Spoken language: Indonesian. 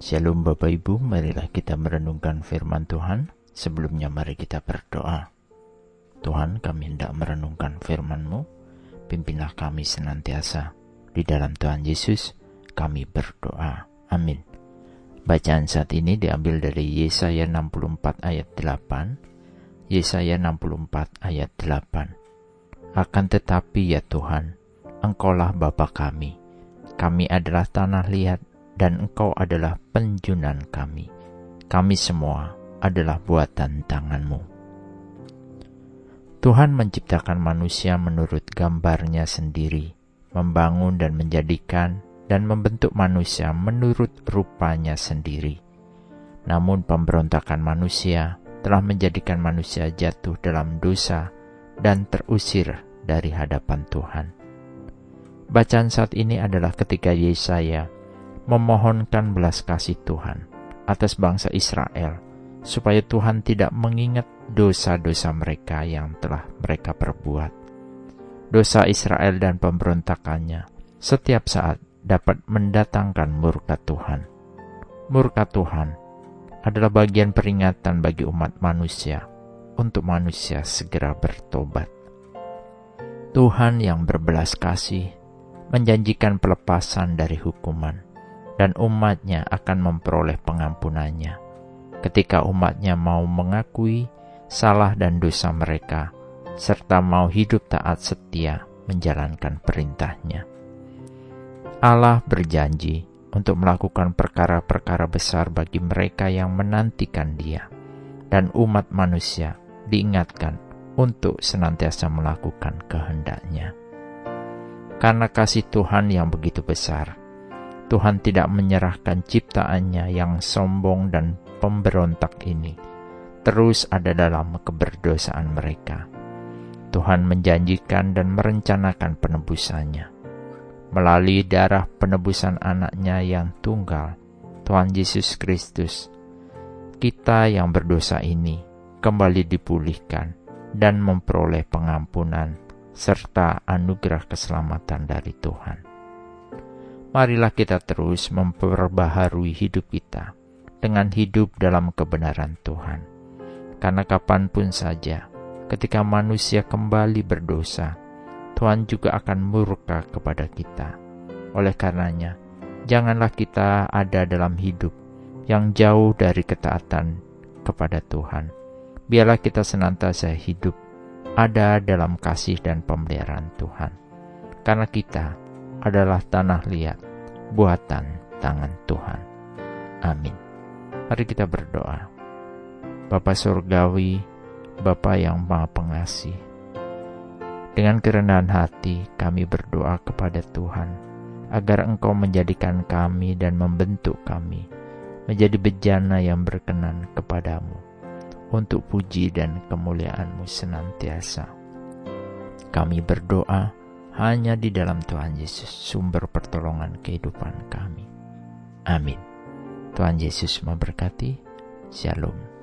Shalom Bapak Ibu, marilah kita merenungkan firman Tuhan. Sebelumnya mari kita berdoa. Tuhan kami hendak merenungkan firman-Mu, pimpinlah kami senantiasa. Di dalam Tuhan Yesus kami berdoa. Amin. Bacaan saat ini diambil dari Yesaya 64 ayat 8. Yesaya 64 ayat 8. Akan tetapi ya Tuhan, Engkaulah Bapa kami. Kami adalah tanah liat dan engkau adalah penjunan kami. Kami semua adalah buatan tanganmu. Tuhan menciptakan manusia menurut gambarnya sendiri, membangun dan menjadikan dan membentuk manusia menurut rupanya sendiri. Namun pemberontakan manusia telah menjadikan manusia jatuh dalam dosa dan terusir dari hadapan Tuhan. Bacaan saat ini adalah ketika Yesaya memohonkan belas kasih Tuhan atas bangsa Israel, supaya Tuhan tidak mengingat dosa-dosa mereka yang telah mereka perbuat. Dosa Israel dan pemberontakannya setiap saat dapat mendatangkan murka Tuhan. Murka Tuhan adalah bagian peringatan bagi umat manusia untuk manusia segera bertobat. Tuhan yang berbelas kasih menjanjikan pelepasan dari hukuman dan umatnya akan memperoleh pengampunannya. Ketika umatnya mau mengakui salah dan dosa mereka, serta mau hidup taat setia menjalankan perintahnya. Allah berjanji untuk melakukan perkara-perkara besar bagi mereka yang menantikan dia, dan umat manusia diingatkan untuk senantiasa melakukan kehendaknya. Karena kasih Tuhan yang begitu besar, Tuhan tidak menyerahkan ciptaannya yang sombong dan pemberontak ini terus ada dalam keberdosaan mereka. Tuhan menjanjikan dan merencanakan penebusannya. Melalui darah penebusan anaknya yang tunggal, Tuhan Yesus Kristus, kita yang berdosa ini kembali dipulihkan dan memperoleh pengampunan serta anugerah keselamatan dari Tuhan marilah kita terus memperbaharui hidup kita dengan hidup dalam kebenaran Tuhan. Karena kapan pun saja, ketika manusia kembali berdosa, Tuhan juga akan murka kepada kita. Oleh karenanya, janganlah kita ada dalam hidup yang jauh dari ketaatan kepada Tuhan. Biarlah kita senantiasa hidup ada dalam kasih dan pemeliharaan Tuhan. Karena kita adalah tanah liat, buatan tangan Tuhan. Amin. Mari kita berdoa. Bapa Surgawi, Bapa yang Maha Pengasih, dengan kerendahan hati kami berdoa kepada Tuhan, agar Engkau menjadikan kami dan membentuk kami menjadi bejana yang berkenan kepadamu, untuk puji dan kemuliaan-Mu senantiasa. Kami berdoa, hanya di dalam Tuhan Yesus sumber pertolongan kehidupan kami. Amin. Tuhan Yesus memberkati. Shalom.